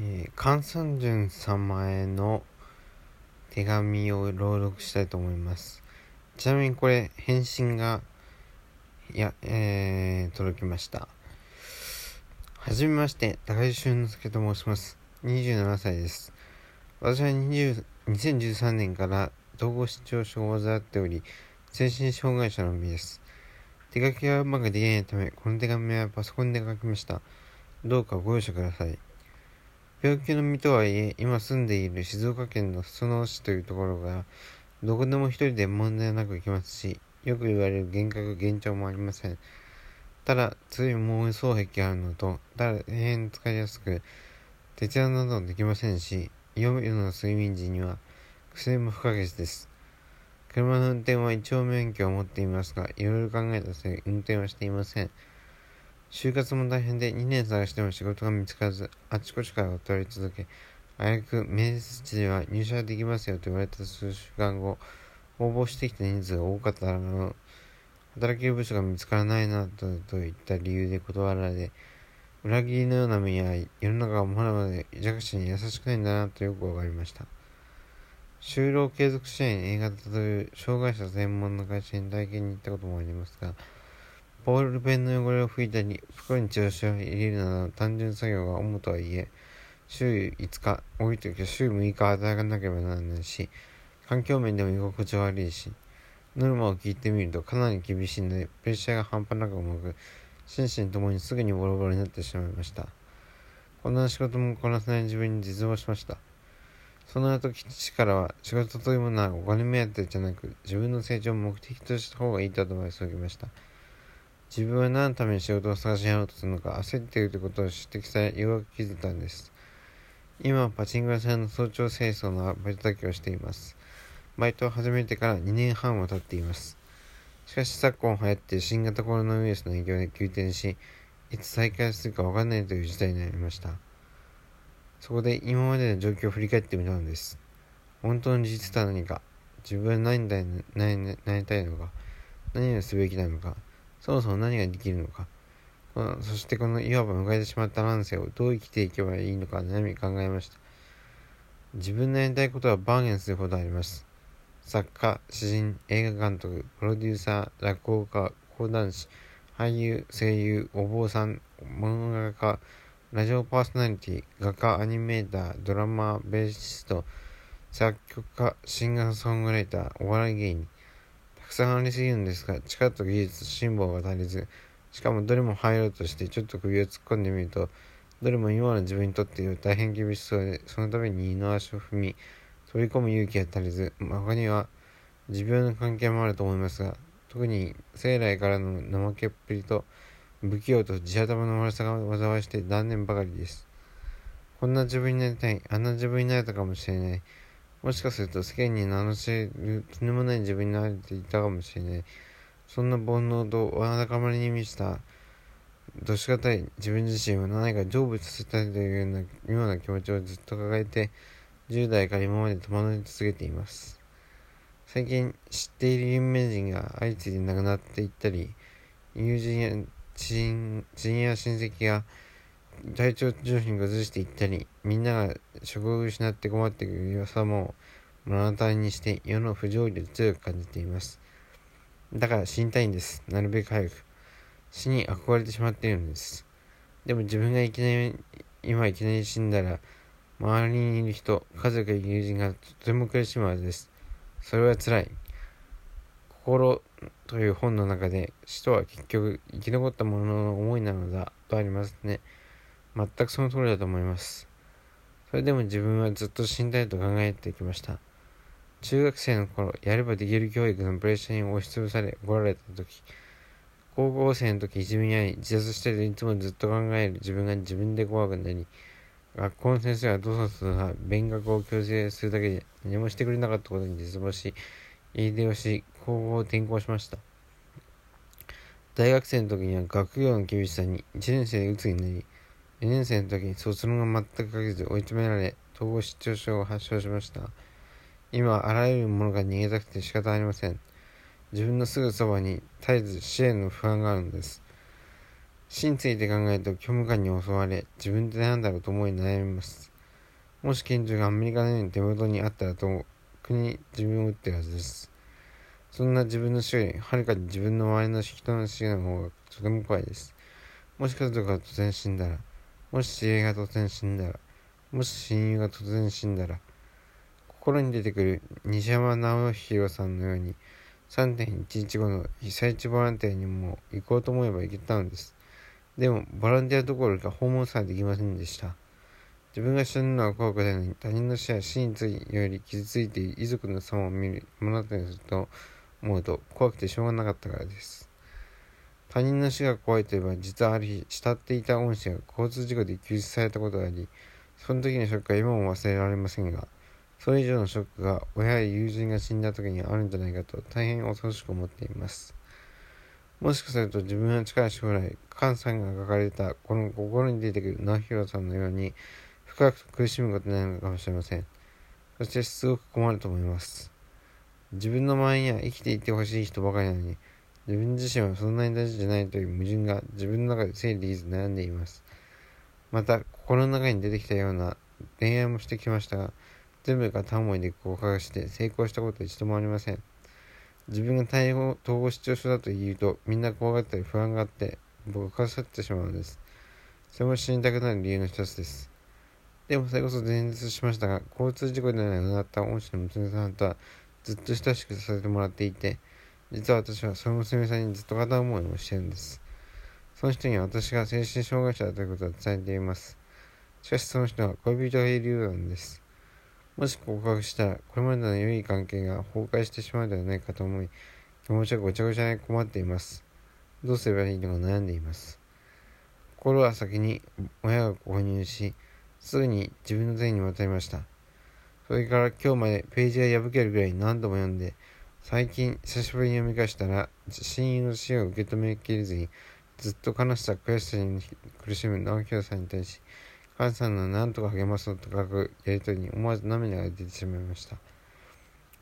えー、関三淳様への手紙を朗読したいと思います。ちなみにこれ、返信が、いや、えー、届きました。はじめまして、高井俊之介と申します。27歳です。私は20 2013年から統合失調症を患っており、精神障害者の身です。手書きがうまくできないため、この手紙はパソコンで書きました。どうかご容赦ください。病気の身とはいえ、今住んでいる静岡県の裾野市というところが、どこでも一人で問題なく行きますし、よく言われる幻覚、幻聴もありません。ただ、強い猛威双壁があるのと、大変使いやすく、徹夜などできませんし、夜の睡眠時には薬も不可欠です。車の運転は一応免許を持っていますが、いろいろ考えた末、運転はしていません。就活も大変で2年探しても仕事が見つからず、あちこちから断り続け、あやく面接では入社できますよと言われた数週間後、応募してきた人数が多かったらの、働ける部署が見つからないなどといった理由で断られ、裏切りのような目や世の中はまだまだ弱者に優しくないんだなとよくわかりました。就労継続支援 A 型という障害者専門の会社に体験に行ったこともありますが、ボールペンの汚れを拭いたり、袋に調子を入れるなど単純作業が主とはいえ、週5日、多い時は週6日働かなければならないし、環境面でも居心地悪いし、ノルマを聞いてみるとかなり厳しいので、プレッシャーが半端なく重く、心身ともにすぐにボロボロになってしまいました。こんな仕事もこなせない自分に絶望しました。その後、父からは、仕事というものはお金目当てじゃなく、自分の成長を目的とした方がいいとアドバイスを受けました。自分は何のために仕事を探しやろうとするのか焦っているということを指摘され、ようやく気づいたんです。今はパチンコ屋さんの早朝清掃のバイトだけをしています。バイトを始めてから2年半は経っています。しかし昨今流行って新型コロナウイルスの影響で急転し、いつ再開するかわかんないという事態になりました。そこで今までの状況を振り返ってみたのです。本当の事実とは何か、自分は何だ何なりたいのか、何をすべきなのか、そもそも何ができるのか、このそしてこのいわば迎えてしまった乱世をどう生きていけばいいのか悩み考えました。自分のやりたいことはバーゲンするほどあります。作家、詩人、映画監督、プロデューサー、落語家、講談師、俳優、声優、お坊さん、漫画家、ラジオパーソナリティ、画家、アニメーター、ドラマー、ベーシスト、作曲家、シンガーソングライター、お笑い芸人、くさんありすぎるんですが、力と技術、辛抱が足りず、しかもどれも入ろうとしてちょっと首を突っ込んでみると、どれも今の自分にとって大変厳しそうで、そのために二の足を踏み、飛び込む勇気が足りず、他には持病の関係もあると思いますが、特に生来からの怠けっぷりと不器用と地頭の悪さが災いして断念ばかりです。こんな自分になりたい、あんな自分になれたかもしれない。もしかすると世間に名の知れるとんでもない自分になれていたかもしれない。そんな煩悩とわだかまりに満ちた、どしがたい自分自身は何か成仏させたいというような妙な気持ちをずっと抱えて、10代から今まで戸惑い続けています。最近知っている有名人が相次いで亡くなっていったり、友人や知人や親戚が体調上品に崩していったり、みんなが職を失って困っている良さも目の当たりにして世の不条理を強く感じています。だから死にたいんです。なるべく早く。死に憧れてしまっているんです。でも自分がいきなり、今いきなり死んだら、周りにいる人、家族や友人がとても苦しむはずです。それは辛い。心という本の中で死とは結局生き残った者の思いなのだとありますね。全くその通りだと思います。それでも自分はずっと死んだいと考えてきました。中学生の頃、やればできる教育のプレッシャーに押しつぶされ、怒られた時、高校生の時いじめにあり、自殺していつもずっと考える自分が自分で怖くなり、学校の先生はどうぞと勉学を強制するだけで何もしてくれなかったことに絶望し、家出をし、高校を転校しました。大学生の時には学業の厳しさに1年生で鬱になり、2年生の時に卒論が全く書けず追い詰められ、統合失調症を発症しました。今、あらゆるものが逃げたくて仕方ありません。自分のすぐそばに絶えず支援の不安があるのです。死について考えると虚無感に襲われ、自分って何だろうと思い悩みます。もし拳銃がアメリカのように手元にあったらと、国に自分を撃ってるはずです。そんな自分の死より、はるかに自分の周りの人の死の方がとても怖いです。もし家族が突然死んだら、もし知り合いが突然死んだら、もし親友が突然死んだら、心に出てくる西山直弘さんのように、3.11後の被災地ボランティアにも行こうと思えば行けたのです。でも、ボランティアどころか訪問さえできませんでした。自分が死ぬのは怖くないのに、他人の死や死についより傷ついている遺族の様を見る、もらったりすると思うと、怖くてしょうがなかったからです。他人の死が怖いといえば、実はある日、慕っていた恩師が交通事故で救出されたことがあり、その時のショックは今も忘れられませんが、それ以上のショックが親や友人が死んだ時にあるんじゃないかと大変恐ろしく思っています。もしかすると自分は近い将来、菅さんが書かれたこの心に出てくる直弘さんのように深く苦しむことになるのかもしれません。そしてすごく困ると思います。自分の周りには生きていてほしい人ばかりなのに、自分自身はそんなに大事じゃないという矛盾が自分の中で整理できず悩んでいます。また、心の中に出てきたような恋愛もしてきましたが、全部が他思いで合格して成功したことは一度もありません。自分が対応統合失調症だと言うと、みんな怖がったり不安があって、僕はかさってしまうのです。それも死にたくなる理由の一つです。でもそれこそ前日しましたが、交通事故で亡くなった恩師の娘さんとはずっと親しくさせてもらっていて、実は私はその娘さんにずっと片思いをしてるんです。その人には私が精神障害者だということを伝えています。しかしその人は恋人がいるようなんです。もし告白したら、これまでの良い関係が崩壊してしまうではないかと思い、気持ちはごちゃごちゃに困っています。どうすればいいのか悩んでいます。心は先に親が購入し、すぐに自分の手に渡りました。それから今日までページが破けるぐらい何度も読んで、最近久しぶりに読み返したら、親友の死を受け止めきれずに、ずっと悲しさ、悔しさに苦しむ直弘さんに対し、母さんの何とか励ますと書くやりとりに思わず涙が出てしまいました。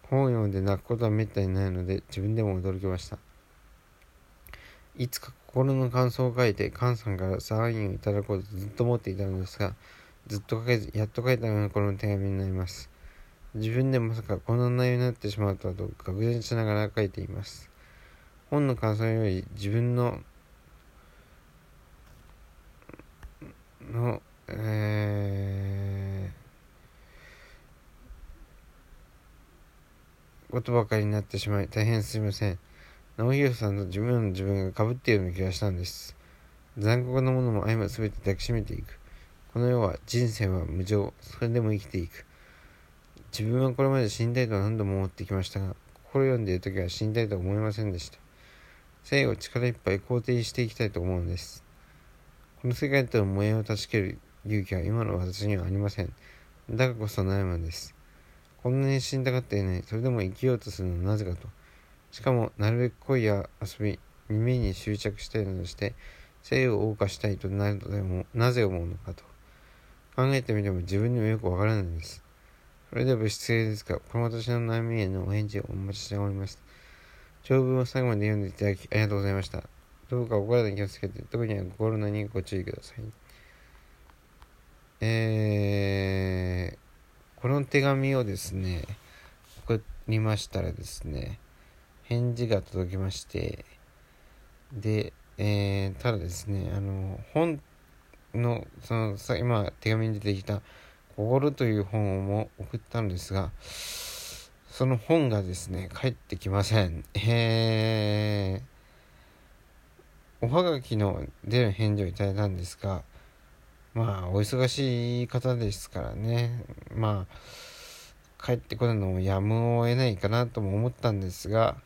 本を読んで泣くことはめったにないので、自分でも驚きました。いつか心の感想を書いて、菅さんからサインをいただこうとずっと思っていたのですが、ずっと書けず、やっと書いたようなこの手紙になります。自分でまさかこんな内容になってしまうとはと、愕然しながら書いています。本の感想より自分の、の、えー、ことばかりになってしまい大変すみません。直弘さんと自分の自分が被っているような気がしたんです。残酷なものも相ま全て抱きしめていく。この世は人生は無常、それでも生きていく。自分はこれまで死にたいと何度も思ってきましたが、心読んでいる時は死にたいと思いませんでした。生を力いっぱい肯定していきたいと思うのです。この世界との燃えを断ち切る勇気は今の私にはありません。だからこそ悩むんです。こんなに死にたがっていない、それでも生きようとするのはなぜかと。しかも、なるべく恋や遊び、耳に執着したいなどして、性を謳歌したいとなるとでも、なぜ思うのかと。考えてみても自分にもよくわからないんです。それでは物質性ですが、この私の悩みへのお返事をお待ちしております。長文を最後まで読んでいただきありがとうございました。どうかお体に気をつけて、特には心のにご注意ください。えー、この手紙をですね、送りましたらですね、返事が届きまして、で、えー、ただですね、あの、本の、その、さ今手紙に出てきた、心という本をも送ったのですが、その本がですね、帰ってきません。えー、おはがきの出る返事をいただいたんですが、まあ、お忙しい方ですからね、まあ、帰ってこないのもやむを得ないかなとも思ったんですが、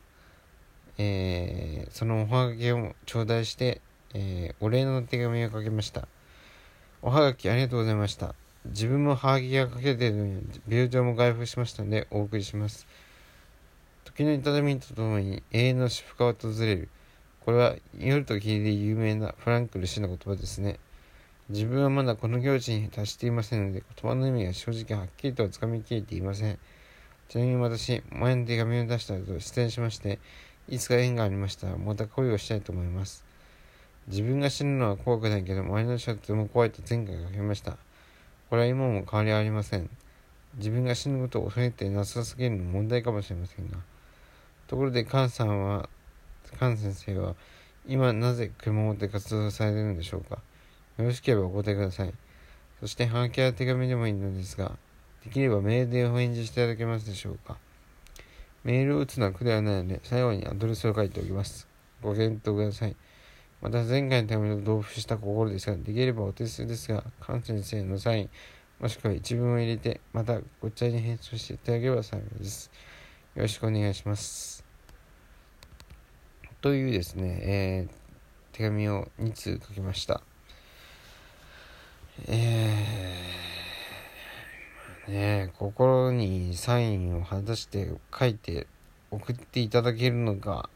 えー、そのおはがきを頂戴して、えー、お礼の手紙を書きました。おはがきありがとうございました。自分もはがきが書けているのに、病状も回復しましたので、お送りします。時の痛みとともに永遠の私服が訪れる。これは夜と霧で有名なフランクル氏の言葉ですね。自分はまだこの境地に達していませんので、言葉の意味が正直はっきりとはつかみきれていません。ちなみに私、前の手紙を出した後、出演しまして、いつか縁がありましたら、また恋をしたいと思います。自分が死ぬのは怖くないけど、周りの人はとても怖いと前回書きました。これは今も変わりありません。自分が死ぬことを恐れてなさすぎるの問題かもしれませんが。ところで、菅さんは、菅先生は、今なぜ車を持って活動されているのでしょうかよろしければお答えください。そして、ハガキや手紙でもいいのですが、できればメールでお返事していただけますでしょうかメールを打つのは苦ではないので、最後にアドレスを書いておきます。ご検討ください。また前回のための同封した心ですが、できればお手数ですが、菅先生のサイン、もしくは一文を入れて、またごちゃに返送していただければ幸いです。よろしくお願いします。というですね、えー、手紙を2通書きました。えー、ね心にサインを果たして書いて送っていただけるのが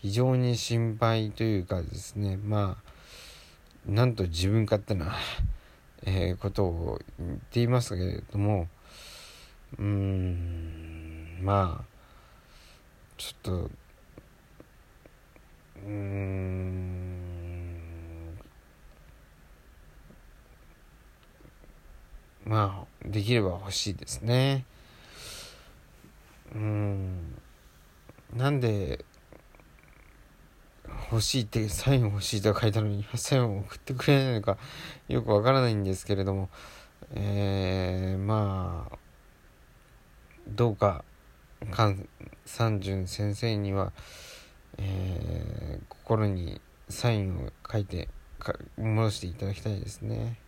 非常に心配というかですねまあなんと自分勝手なえー、ことを言っていますけれどもうーんまあちょっとうーんまあできれば欲しいですね。うんなんで欲しいってサイン欲しいと書いたのにサインを送ってくれないのかよくわからないんですけれどもえー、まあどうか三順先生には、えー、心にサインを書いて戻していただきたいですね。